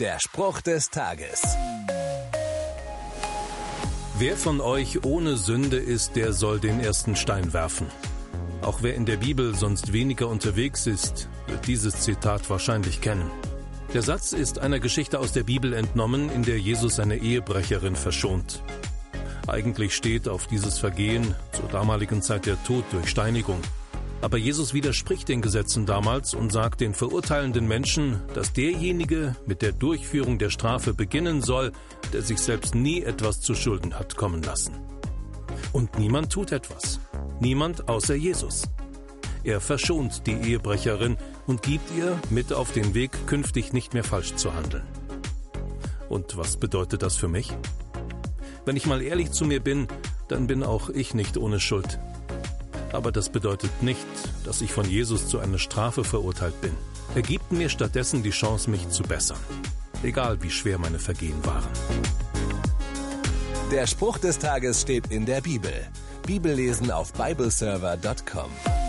Der Spruch des Tages. Wer von euch ohne Sünde ist, der soll den ersten Stein werfen. Auch wer in der Bibel sonst weniger unterwegs ist, wird dieses Zitat wahrscheinlich kennen. Der Satz ist einer Geschichte aus der Bibel entnommen, in der Jesus eine Ehebrecherin verschont. Eigentlich steht auf dieses Vergehen zur damaligen Zeit der Tod durch Steinigung. Aber Jesus widerspricht den Gesetzen damals und sagt den verurteilenden Menschen, dass derjenige mit der Durchführung der Strafe beginnen soll, der sich selbst nie etwas zu Schulden hat kommen lassen. Und niemand tut etwas. Niemand außer Jesus. Er verschont die Ehebrecherin und gibt ihr mit auf den Weg, künftig nicht mehr falsch zu handeln. Und was bedeutet das für mich? Wenn ich mal ehrlich zu mir bin, dann bin auch ich nicht ohne Schuld. Aber das bedeutet nicht, dass ich von Jesus zu einer Strafe verurteilt bin. Er gibt mir stattdessen die Chance, mich zu bessern. Egal wie schwer meine Vergehen waren. Der Spruch des Tages steht in der Bibel. Bibellesen auf bibleserver.com.